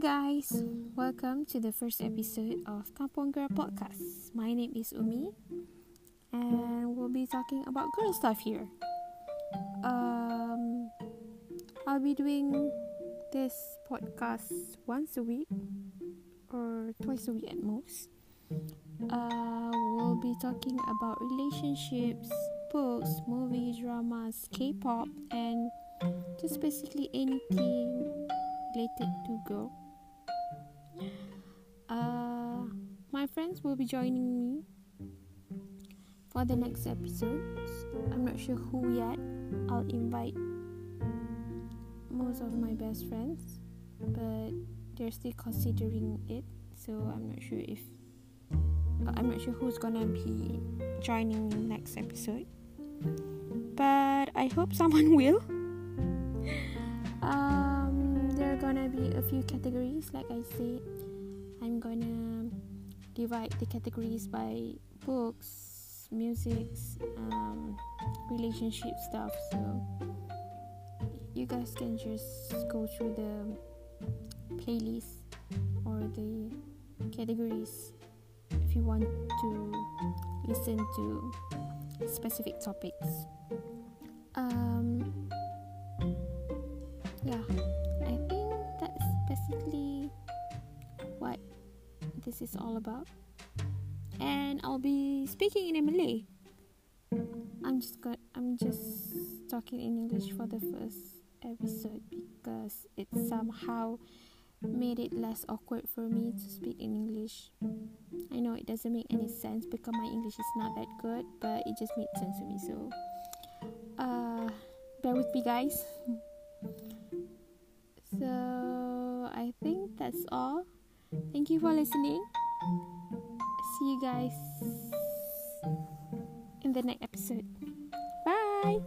guys, welcome to the first episode of Kampung Girl Podcast. My name is Umi, and we'll be talking about girl stuff here. Um, I'll be doing this podcast once a week or twice a week at most. Uh, we'll be talking about relationships, books, movies, dramas, K-pop, and just basically anything related to girl. Friends will be joining me for the next episodes. I'm not sure who yet. I'll invite most of my best friends, but they're still considering it, so I'm not sure if uh, I'm not sure who's gonna be joining me next episode. But I hope someone will. Um, there are gonna be a few categories, like I said. I'm gonna divide the categories by books, music, um, relationship stuff. So you guys can just go through the playlist or the categories if you want to listen to specific topics. Um, this is all about. And I'll be speaking in Malay. I'm just got I'm just talking in English for the first episode because it somehow made it less awkward for me to speak in English. I know it doesn't make any sense because my English is not that good, but it just made sense to me. So, uh, bear with me, guys. So, I think that's all. Thank you for listening. See you guys in the next episode. Bye.